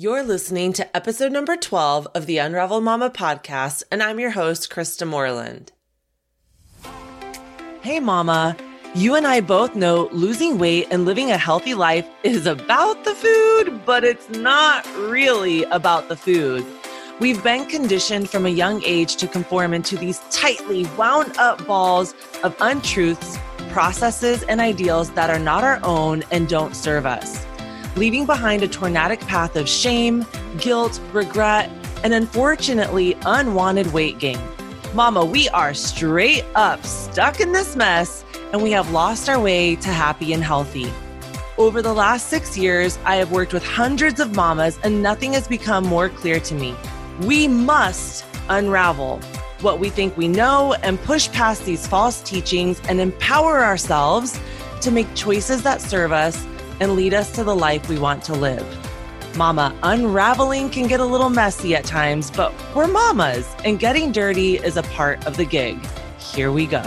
You're listening to episode number 12 of the Unravel Mama podcast, and I'm your host, Krista Moreland. Hey, Mama. You and I both know losing weight and living a healthy life is about the food, but it's not really about the food. We've been conditioned from a young age to conform into these tightly wound up balls of untruths, processes, and ideals that are not our own and don't serve us leaving behind a tornadic path of shame, guilt, regret, and unfortunately, unwanted weight gain. Mama, we are straight up stuck in this mess and we have lost our way to happy and healthy. Over the last six years, I have worked with hundreds of mamas and nothing has become more clear to me. We must unravel what we think we know and push past these false teachings and empower ourselves to make choices that serve us and lead us to the life we want to live. Mama, unraveling can get a little messy at times, but we're mamas, and getting dirty is a part of the gig. Here we go.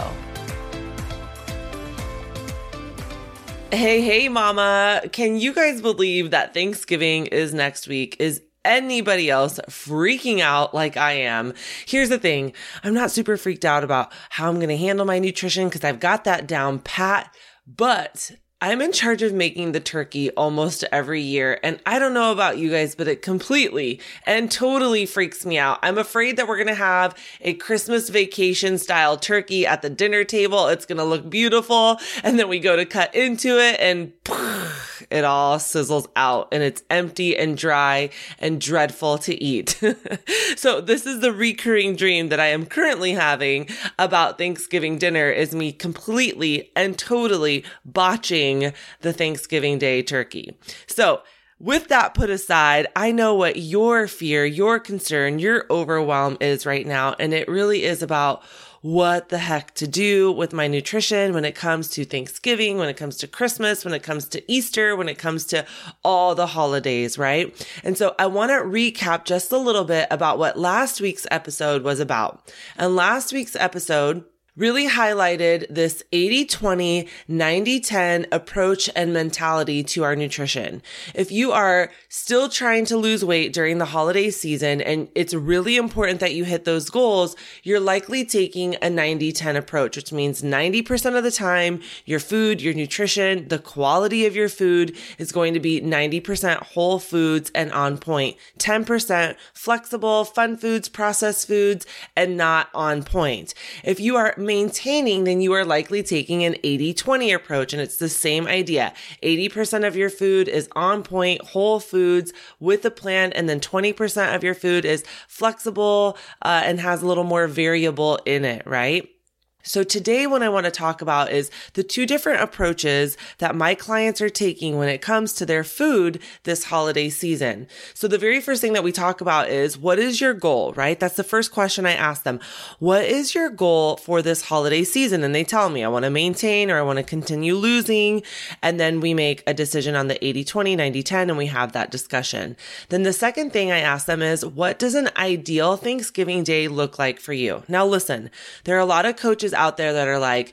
Hey, hey, mama. Can you guys believe that Thanksgiving is next week? Is anybody else freaking out like I am. Here's the thing I'm not super freaked out about how I'm going to handle my nutrition because I've got that down pat. But I'm in charge of making the turkey almost every year. And I don't know about you guys, but it completely and totally freaks me out. I'm afraid that we're to have a Christmas vacation style turkey at the dinner table. It's to look beautiful. And then we go to cut into it and it all sizzles out and it's empty and dry and dreadful to eat. so this is the recurring dream that I am currently having about Thanksgiving dinner is me completely and totally botching the Thanksgiving Day turkey. So with that put aside, I know what your fear, your concern, your overwhelm is right now. And it really is about what the heck to do with my nutrition when it comes to Thanksgiving, when it comes to Christmas, when it comes to Easter, when it comes to all the holidays, right? And so I want to recap just a little bit about what last week's episode was about. And last week's episode really highlighted this 80 20 90 10 approach and mentality to our nutrition. If you are still trying to lose weight during the holiday season and it's really important that you hit those goals, you're likely taking a 90 10 approach, which means 90% of the time, your food, your nutrition, the quality of your food is going to be 90% whole foods and on point, 10% flexible, fun foods, processed foods, and not on point. If you are maintaining, then you are likely taking an 80 20 approach. And it's the same idea 80% of your food is on point, whole foods with a plan, and then 20% of your food is flexible uh, and has a little more variable in it, right? So today what I want to talk about is the two different approaches that my clients are taking when it comes to their food this holiday season. So the very first thing that we talk about is what is your goal, right? That's the first question I ask them. What is your goal for this holiday season? And they tell me I want to maintain or I want to continue losing. And then we make a decision on the 80, 20, 90, 10 and we have that discussion. Then the second thing I ask them is what does an ideal Thanksgiving day look like for you? Now listen, there are a lot of coaches coaches out there that are like,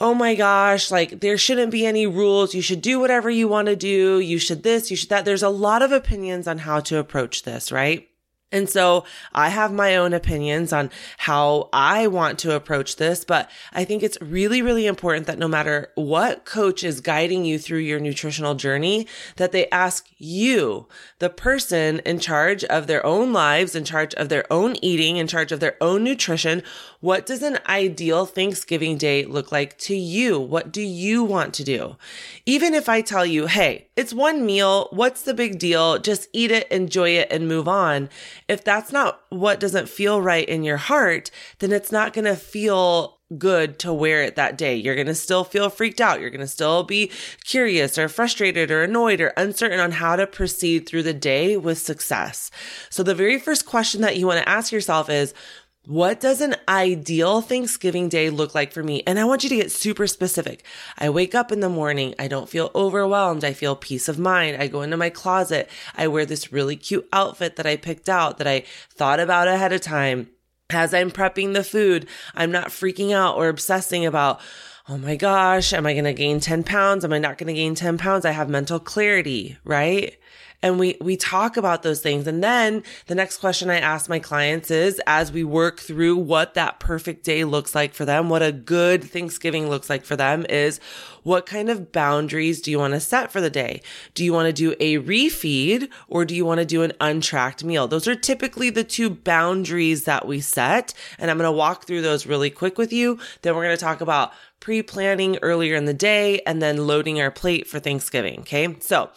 oh my gosh, like there shouldn't be any rules. You should do whatever you want to do. You should this, you should that. There's a lot of opinions on how to approach this, right? And so I have my own opinions on how I want to approach this, but I think it's really, really important that no matter what coach is guiding you through your nutritional journey, that they ask you, the person in charge of their own lives, in charge of their own eating, in charge of their own nutrition, what does an ideal Thanksgiving day look like to you? What do you want to do? Even if I tell you, Hey, it's one meal. What's the big deal? Just eat it, enjoy it and move on if that's not what doesn't feel right in your heart, then it's not going to feel good to wear it that day. You're going to still feel freaked out. You're going to still be curious or frustrated or annoyed or uncertain on how to proceed through the day with success. So the very first question that you want to ask yourself is, what does an ideal Thanksgiving day look like for me? And I want you to get super specific. I wake up in the morning. I don't feel overwhelmed. I feel peace of mind. I go into my closet. I wear this really cute outfit that I picked out that I thought about ahead of time. As I'm prepping the food, I'm not freaking out or obsessing about, oh my gosh, am I going to gain 10 pounds? Am I not going to gain 10 pounds? I have mental clarity, right? and we we talk about those things and then the next question i ask my clients is as we work through what that perfect day looks like for them what a good thanksgiving looks like for them is what kind of boundaries do you want to set for the day do you want to do a refeed or do you want to do an untracked meal those are typically the two boundaries that we set and i'm going to walk through those really quick with you then we're going to talk about pre-planning earlier in the day and then loading our plate for Thanksgiving. Okay. So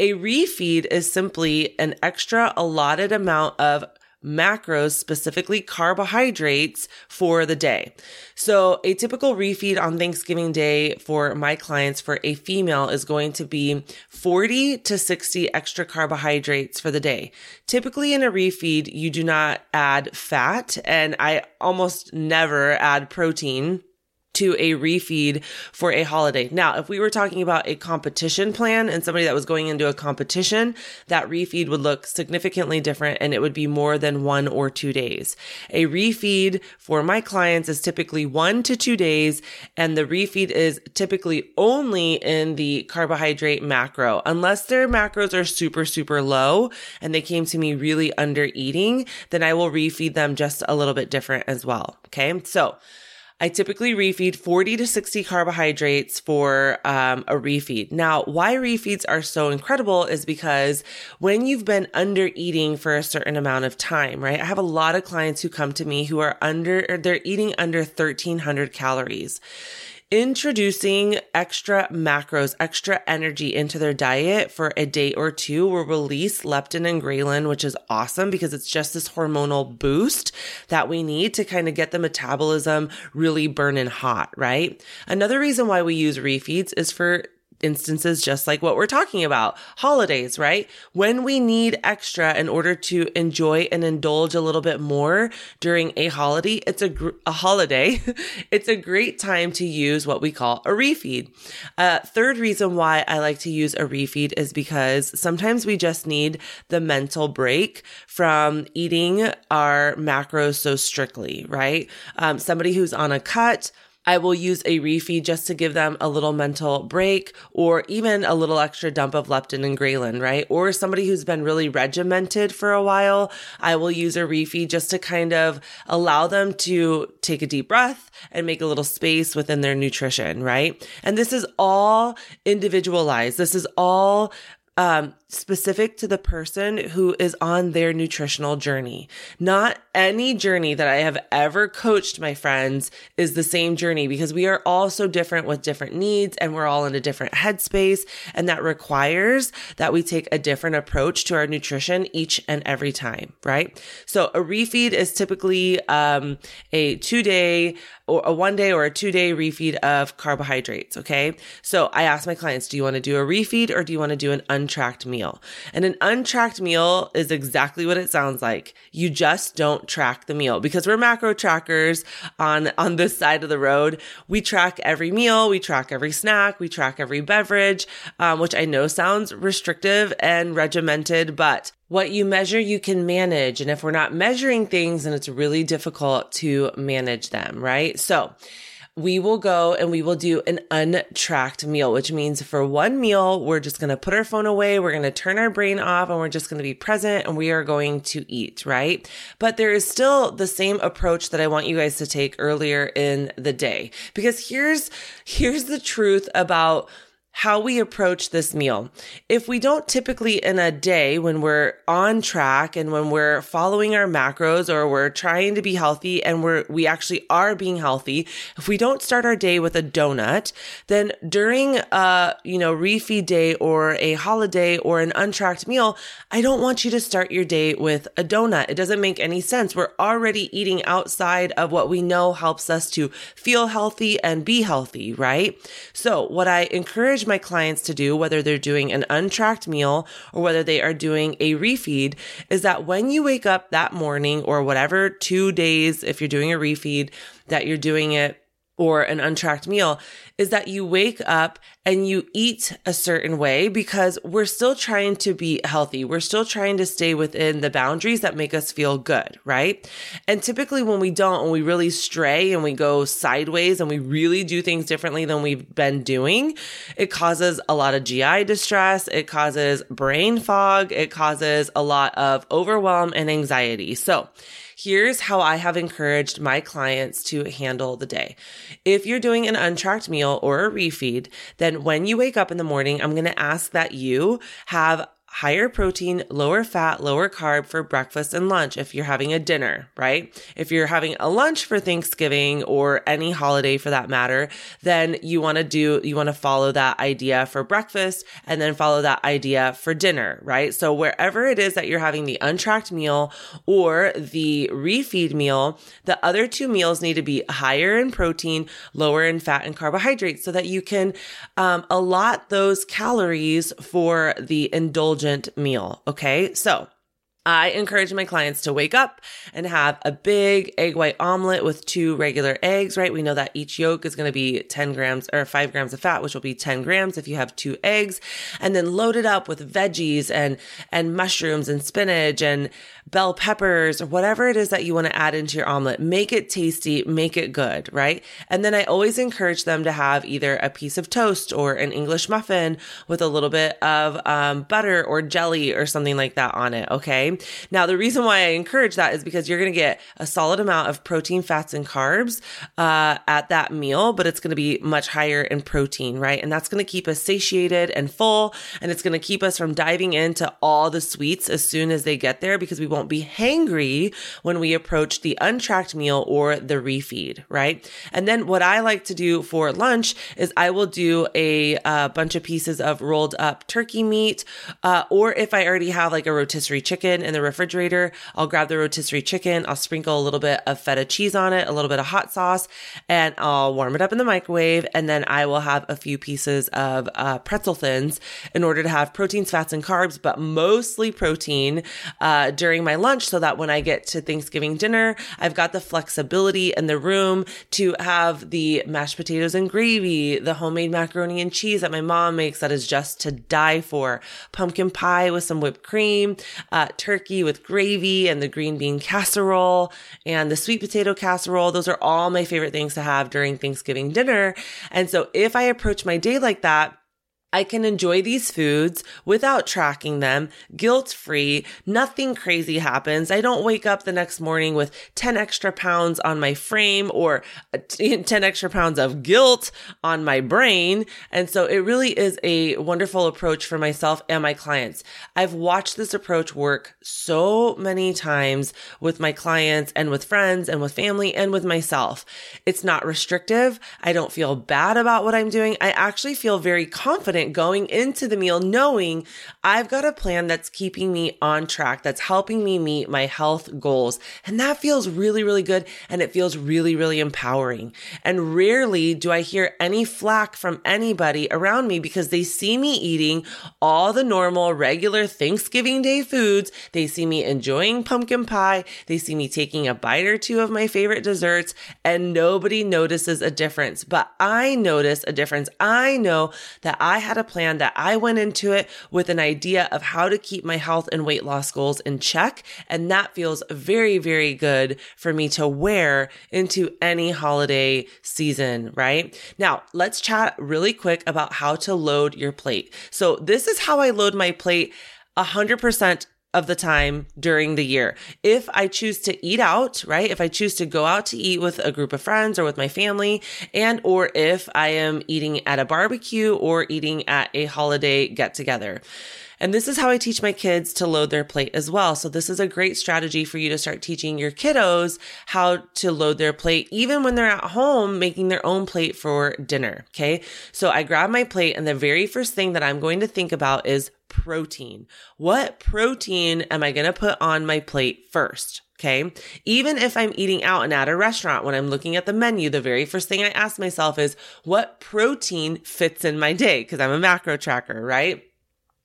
a refeed is simply an extra allotted amount of macros, specifically carbohydrates for the day. So a typical refeed on Thanksgiving Day for my clients for a female is going to be 40 to 60 extra carbohydrates for the day. Typically in a refeed, you do not add fat and I almost never add protein to a refeed for a holiday. Now, if we were talking about a competition plan and somebody that was going into a competition, that refeed would look significantly different and it would be more than one or two days. A refeed for my clients is typically one to two days and the refeed is typically only in the carbohydrate macro. Unless their macros are super, super low and they came to me really under eating, then I will refeed them just a little bit different as well. Okay. So, I typically refeed 40 to 60 carbohydrates for um, a refeed. Now, why refeeds are so incredible is because when you've been under eating for a certain amount of time, right? I have a lot of clients who come to me who are under, they're eating under 1300 calories. Introducing extra macros, extra energy into their diet for a day or two will release leptin and ghrelin, which is awesome because it's just this hormonal boost that we need to kind of get the metabolism really burning hot, right? Another reason why we use refeeds is for instances just like what we're talking about holidays right? When we need extra in order to enjoy and indulge a little bit more during a holiday it's a, gr- a holiday it's a great time to use what we call a refeed. Uh, third reason why i like to use a refeed is because sometimes we just need the mental break from eating our macros so strictly right? Um, somebody who's on a cut I will use a refeed just to give them a little mental break or even a little extra dump of leptin and ghrelin, right? Or somebody who's been really regimented for a while, I will use a refeed just to kind of allow them to take a deep breath and make a little space within their nutrition, right? And this is all individualized. This is all um, specific to the person who is on their nutritional journey. Not any journey that I have ever coached my friends is the same journey because we are all so different with different needs and we're all in a different headspace. And that requires that we take a different approach to our nutrition each and every time, right? So a refeed is typically um, a two day or a one day or a two day refeed of carbohydrates. Okay. So I ask my clients, do you want to do a refeed or do you want to do an untracked meal? And an untracked meal is exactly what it sounds like. You just don't track the meal because we're macro trackers on, on this side of the road. We track every meal. We track every snack. We track every beverage, um, which I know sounds restrictive and regimented, but what you measure, you can manage. And if we're not measuring things, then it's really difficult to manage them, right? So we will go and we will do an untracked meal, which means for one meal, we're just going to put our phone away. We're going to turn our brain off and we're just going to be present and we are going to eat, right? But there is still the same approach that I want you guys to take earlier in the day because here's, here's the truth about how we approach this meal. If we don't typically in a day when we're on track and when we're following our macros or we're trying to be healthy and we're, we actually are being healthy, if we don't start our day with a donut, then during a, you know, refeed day or a holiday or an untracked meal, I don't want you to start your day with a donut. It doesn't make any sense. We're already eating outside of what we know helps us to feel healthy and be healthy, right? So what I encourage my clients to do, whether they're doing an untracked meal or whether they are doing a refeed, is that when you wake up that morning or whatever two days, if you're doing a refeed, that you're doing it or an untracked meal is that you wake up and you eat a certain way because we're still trying to be healthy. We're still trying to stay within the boundaries that make us feel good, right? And typically when we don't, when we really stray and we go sideways and we really do things differently than we've been doing, it causes a lot of GI distress. It causes brain fog. It causes a lot of overwhelm and anxiety. So Here's how I have encouraged my clients to handle the day. If you're doing an untracked meal or a refeed, then when you wake up in the morning, I'm going to ask that you have higher protein, lower fat, lower carb for breakfast and lunch if you're having a dinner, right? If you're having a lunch for Thanksgiving or any holiday for that matter, then you want to do, you want to follow that idea for breakfast and then follow that idea for dinner, right? So wherever it is that you're having the untracked meal or the refeed meal, the other two meals need to be higher in protein, lower in fat and carbohydrates so that you can um, allot those calories for the indulgent indulgent meal. Okay. So I encourage my clients to wake up and have a big egg white omelet with two regular eggs, right? We know that each yolk is going to be 10 grams or five grams of fat, which will be 10 grams if you have two eggs and then load it up with veggies and, and mushrooms and spinach and bell peppers or whatever it is that you want to add into your omelet. Make it tasty, make it good, right? And then I always encourage them to have either a piece of toast or an English muffin with a little bit of um, butter or jelly or something like that on it. Okay. Now, the reason why I encourage that is because you're going to get a solid amount of protein, fats, and carbs uh, at that meal, but it's going to be much higher in protein, right? And that's going to keep us satiated and full, and it's going to keep us from diving into all the sweets as soon as they get there because we won't be hangry when we approach the untracked meal or the refeed, right? And then what I like to do for lunch is I will do a, a bunch of pieces of rolled up turkey meat, uh, or if I already have like a rotisserie chicken in the refrigerator. I'll grab the rotisserie chicken. I'll sprinkle a little bit of feta cheese on it, a little bit of hot sauce, and I'll warm it up in the microwave. And then I will have a few pieces of uh, pretzel thins in order to have proteins, fats, and carbs, but mostly protein uh, during my lunch so that when I get to Thanksgiving dinner, I've got the flexibility in the room to have the mashed potatoes and gravy, the homemade macaroni and cheese that my mom makes that is just to die for, pumpkin pie with some whipped cream, uh, turkey with gravy and the green bean casserole and the sweet potato casserole. Those are all my favorite things to have during Thanksgiving dinner. And so if I approach my day like that, I can enjoy these foods without tracking them, guilt free. Nothing crazy happens. I don't wake up the next morning with 10 extra pounds on my frame or uh, 10 extra pounds of guilt on my brain. And so it really is a wonderful approach for myself and my clients. I've watched this approach work so many times with my clients and with friends and with family and with myself. It's not restrictive. I don't feel bad about what I'm doing. I actually feel very confident confident going into the meal knowing I've got a plan that's keeping me on track, that's helping me meet my health goals. And that feels really, really good. And it feels really, really empowering. And rarely do I hear any flack from anybody around me because they see me eating all the normal, regular Thanksgiving Day foods. They see me enjoying pumpkin pie. They see me taking a bite or two of my favorite desserts and nobody notices a difference. But I notice a difference. I know that I had a plan that I went into it with an idea of how to keep my health and weight loss goals in check. And that feels very, very good for me to wear into any holiday season, right? Now, let's chat really quick about how to load your plate. So this is how I load my plate 100% of the time during the year. If I choose to eat out, right? If I choose to go out to eat with a group of friends or with my family and or if I am eating at a barbecue or eating at a holiday get together. And this is how I teach my kids to load their plate as well. So this is a great strategy for you to start teaching your kiddos how to load their plate, even when they're at home making their own plate for dinner. Okay. So I grab my plate and the very first thing that I'm going to think about is protein. What protein am I going to put on my plate first? Okay. Even if I'm eating out and at a restaurant, when I'm looking at the menu, the very first thing I ask myself is what protein fits in my day? Cause I'm a macro tracker, right?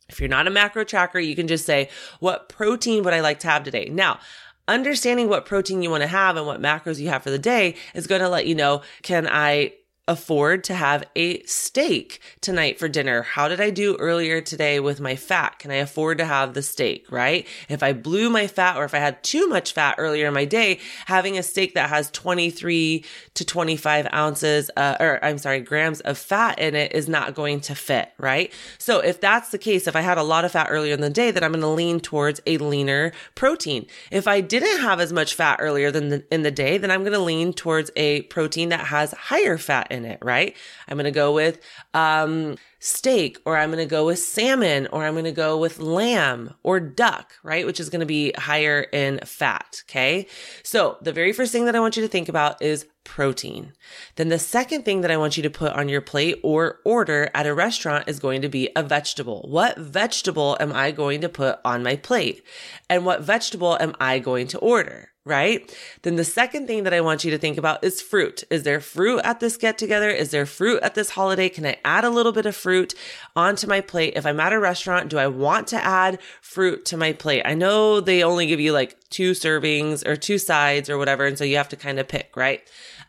If you're not a macro tracker, you can just say, what protein would I like to have today? Now, understanding what protein you want to have and what macros you have for the day is going to let you know, can I afford to have a steak tonight for dinner? How did I do earlier today with my fat? Can I afford to have the steak, right? If I blew my fat or if I had too much fat earlier in my day, having a steak that has 23 to 25 ounces, uh, or I'm sorry, grams of fat in it is not going to fit, right? So if that's the case, if I had a lot of fat earlier in the day, then I'm going to lean towards a leaner protein. If I didn't have as much fat earlier than the, in the day, then I'm going to lean towards a protein that has higher fat in it, right? I'm going to go with um, steak, or I'm going to go with salmon, or I'm going to go with lamb or duck, right? Which is going to be higher in fat. Okay. So the very first thing that I want you to think about is protein. Then the second thing that I want you to put on your plate or order at a restaurant is going to be a vegetable. What vegetable am I going to put on my plate? And what vegetable am I going to order? Right? Then the second thing that I want you to think about is fruit. Is there fruit at this get together? Is there fruit at this holiday? Can I add a little bit of fruit onto my plate? If I'm at a restaurant, do I want to add fruit to my plate? I know they only give you like two servings or two sides or whatever. And so you have to kind of pick, right?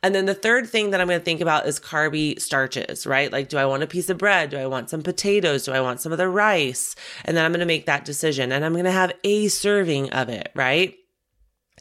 And then the third thing that I'm going to think about is carby starches, right? Like, do I want a piece of bread? Do I want some potatoes? Do I want some of the rice? And then I'm going to make that decision and I'm going to have a serving of it, right?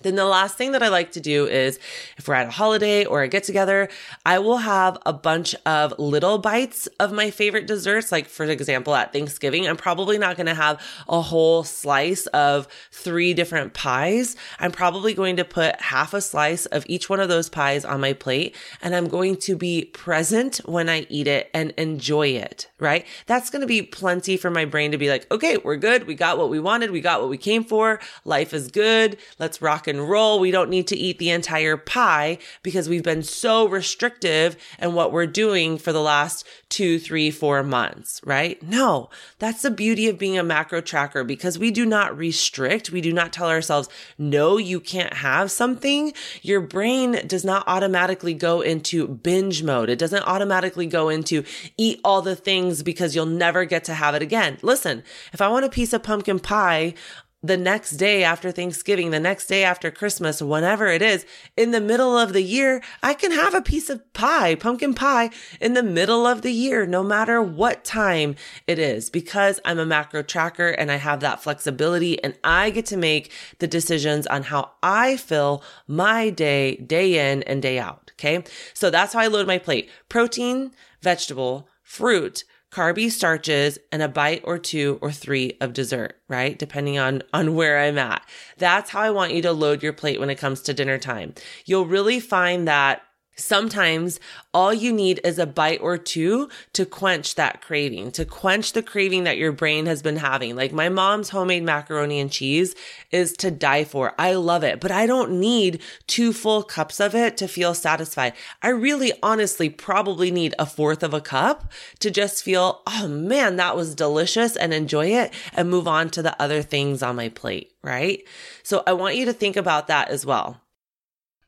Then the last thing that I like to do is if we're at a holiday or a get together, I will have a bunch of little bites of my favorite desserts. Like, for example, at Thanksgiving, I'm probably not going to have a whole slice of three different pies. I'm probably going to put half a slice of each one of those pies on my plate and I'm going to be present when I eat it and enjoy it, right? That's going to be plenty for my brain to be like, okay, we're good. We got what we wanted. We got what we came for. Life is good. Let's rock rock and roll. We don't need to eat the entire pie because we've been so restrictive in what we're doing for the last two, three, four months, right? No, that's the beauty of being a macro tracker because we do not restrict. We do not tell ourselves, no, you can't have something. Your brain does not automatically go into binge mode. It doesn't automatically go into eat all the things because you'll never get to have it again. Listen, if I want a piece of pumpkin pie the next day after Thanksgiving, the next day after Christmas, whenever it is, in the middle of the year, I can have a piece of pie, pumpkin pie in the middle of the year, no matter what time it is, because I'm a macro tracker and I have that flexibility and I get to make the decisions on how I fill my day, day in and day out. Okay. So that's how I load my plate. Protein, vegetable, fruit, carby starches and a bite or two or three of dessert, right? Depending on, on where I'm at. That's how I want you to load your plate when it comes to dinner time. You'll really find that Sometimes all you need is a bite or two to quench that craving, to quench the craving that your brain has been having. Like my mom's homemade macaroni and cheese is to die for. I love it, but I don't need two full cups of it to feel satisfied. I really honestly probably need a fourth of a cup to just feel, oh man, that was delicious and enjoy it and move on to the other things on my plate, right? So I want you to think about that as well.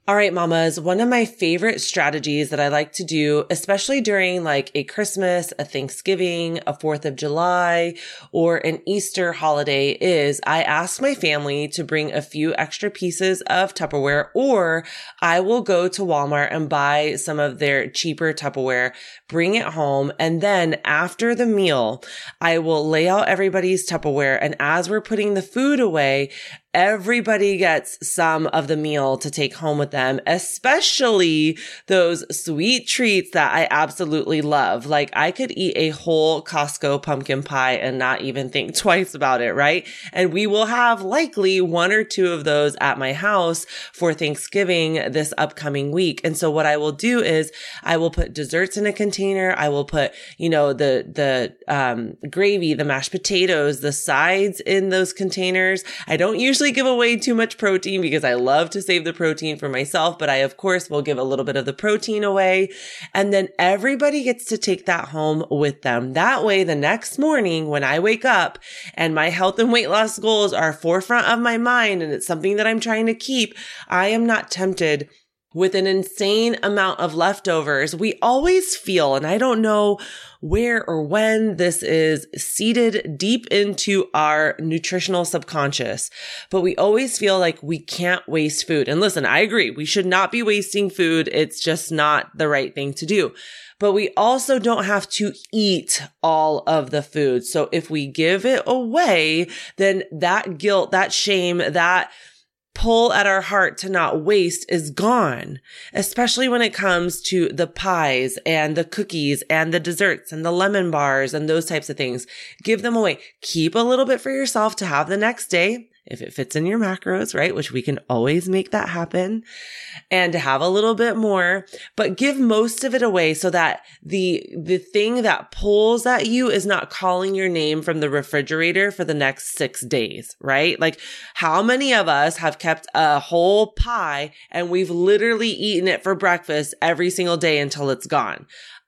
All right, mamas, one of my favorite strategies that I like to do, especially during like a Christmas, a Thanksgiving, a 4th of July, or an Easter holiday is I ask my family to bring a few extra pieces of Tupperware or I will go to Walmart and buy some of their cheaper Tupperware, bring it home. And then after the meal, I will lay out everybody's Tupperware. And as we're putting the food away, everybody gets some of the meal to take home with them, especially those sweet treats that I absolutely love. Like I could eat a whole Costco pumpkin pie and not even think twice about it, right? And we will have likely one or two of those at my house for Thanksgiving this upcoming week. And so what I will do is I will put desserts in a container. I will put, you know, the, the, um, gravy, the mashed potatoes, the sides in those containers. I don't usually usually give away too much protein because I love to save the protein for myself, but I of course will give a little bit of the protein away. And then everybody gets to take that home with them. That way, the next morning when I wake up and my health and weight loss goals are forefront of my mind and it's something that I'm trying to keep, I am not tempted with an insane amount of leftovers, we always feel, and I don't know where or when this is seated deep into our nutritional subconscious, but we always feel like we can't waste food. And listen, I agree. We should not be wasting food. It's just not the right thing to do but we also don't have to eat all of the food. So if we give it away, then that guilt, that shame, that pull at our heart to not waste is gone, especially when it comes to the pies and the cookies and the desserts and the lemon bars and those types of things. Give them away. Keep a little bit for yourself to have the next day if it fits in your macros, right? Which we can always make that happen and have a little bit more, but give most of it away so that the, the thing that pulls at you is not calling your name from the refrigerator for the next six days, right? Like how many of us have kept a whole pie and we've literally eaten it for breakfast every single day until it's gone?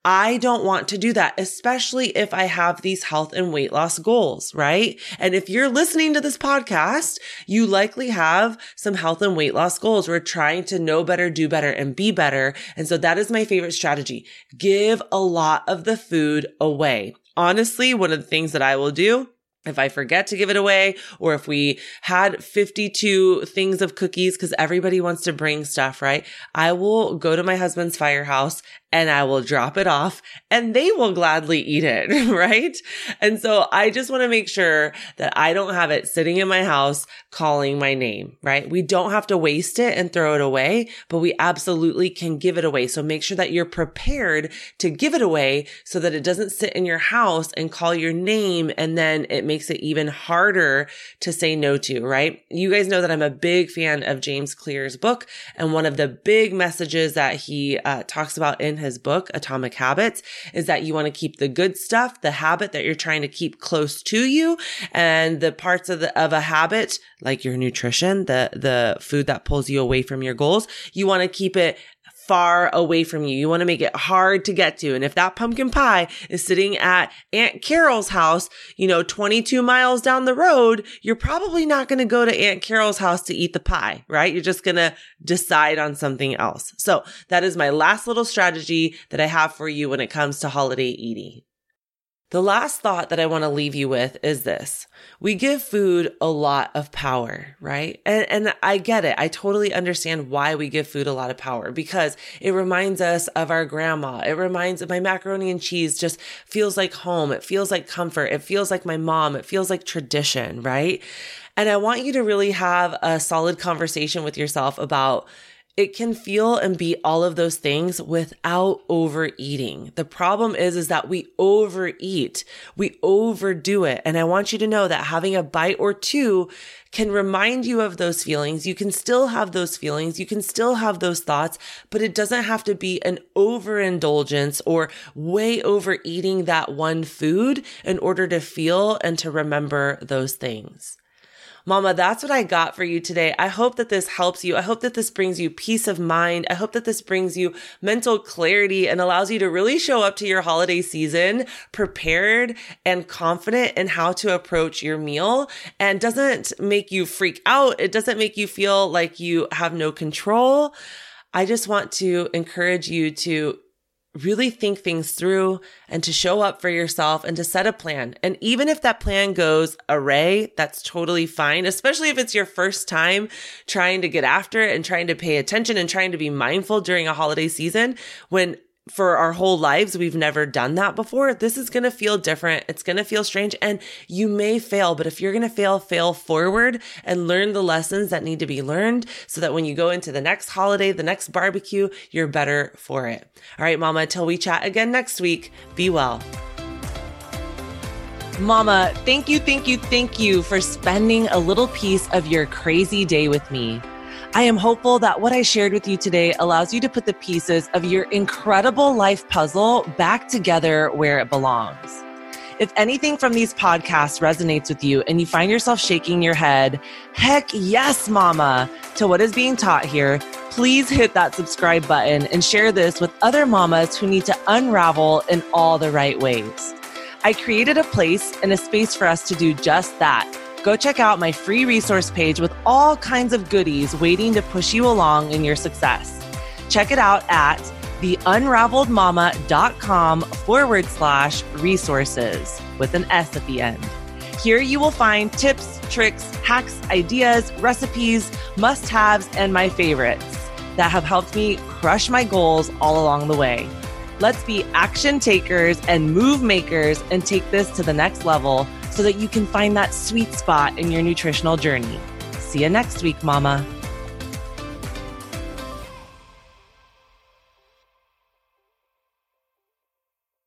I don't want to do that, especially if I have these health and weight loss goals, right? And if you're listening to this podcast, you likely have some health and weight loss goals. We're trying to know better, do better, and be better. And so that is my favorite strategy. Give a lot of the food away. Honestly, one of the things that I will do if I forget to give it away, or if we had 52 things of cookies, because everybody wants to bring stuff, right? I will go to my husband's firehouse and I will drop it off and they will gladly eat it, right? And so I just want to make sure that I don't have it sitting in my house calling my name, right? We don't have to waste it and throw it away, but we absolutely can give it away. So make sure that you're prepared to give it away so that it doesn't sit in your house and call your name and then it makes it even harder to say no to, right? You guys know that I'm a big fan of James Clear's book and one of the big messages that he uh, talks about in his book, Atomic Habits, is that you want to keep the good stuff, the habit that you're trying to keep close to you and the parts of the, of a habit, like your nutrition, the, the food that pulls you away from your goals. You want to keep it far away from you. You want to make it hard to get to. And if that pumpkin pie is sitting at Aunt Carol's house, you know, 22 miles down the road, you're probably not going to go to Aunt Carol's house to eat the pie, right? You're just going to decide on something else. So that is my last little strategy that I have for you when it comes to holiday eating. The last thought that I want to leave you with is this. We give food a lot of power, right? And, and I get it. I totally understand why we give food a lot of power because it reminds us of our grandma. It reminds my macaroni and cheese just feels like home. It feels like comfort. It feels like my mom. It feels like tradition, right? And I want you to really have a solid conversation with yourself about it can feel and be all of those things without overeating. The problem is, is that we overeat. We overdo it. And I want you to know that having a bite or two can remind you of those feelings. You can still have those feelings. You can still have those thoughts, but it doesn't have to be an overindulgence or way overeating that one food in order to feel and to remember those things. Mama, that's what I got for you today. I hope that this helps you. I hope that this brings you peace of mind. I hope that this brings you mental clarity and allows you to really show up to your holiday season prepared and confident in how to approach your meal and doesn't make you freak out. It doesn't make you feel like you have no control. I just want to encourage you to really think things through and to show up for yourself and to set a plan. And even if that plan goes array, that's totally fine, especially if it's your first time trying to get after it and trying to pay attention and trying to be mindful during a holiday season when for our whole lives, we've never done that before. This is going to feel different. It's going to feel strange and you may fail, but if you're going to fail, fail forward and learn the lessons that need to be learned so that when you go into the next holiday, the next barbecue, you're better for it. All right, mama, till we chat again next week, be well. Mama, thank you, thank you, thank you for spending a little piece of your crazy day with me. I am hopeful that what I shared with you today allows you to put the pieces of your incredible life puzzle back together where it belongs. If anything from these podcasts resonates with you and you find yourself shaking your head, heck yes, mama, to what is being taught here, please hit that subscribe button and share this with other mamas who need to unravel in all the right ways. I created a place and a space for us to do just that go check out my free resource page with all kinds of goodies waiting to push you along in your success. Check it out at theunraveledmama.com forward slash resources with an S at the end. Here you will find tips, tricks, hacks, ideas, recipes, must haves, and my favorites that have helped me crush my goals all along the way. Let's be action takers and move makers and take this to the next level so that you can find that sweet spot in your nutritional journey. See you next week, Mama.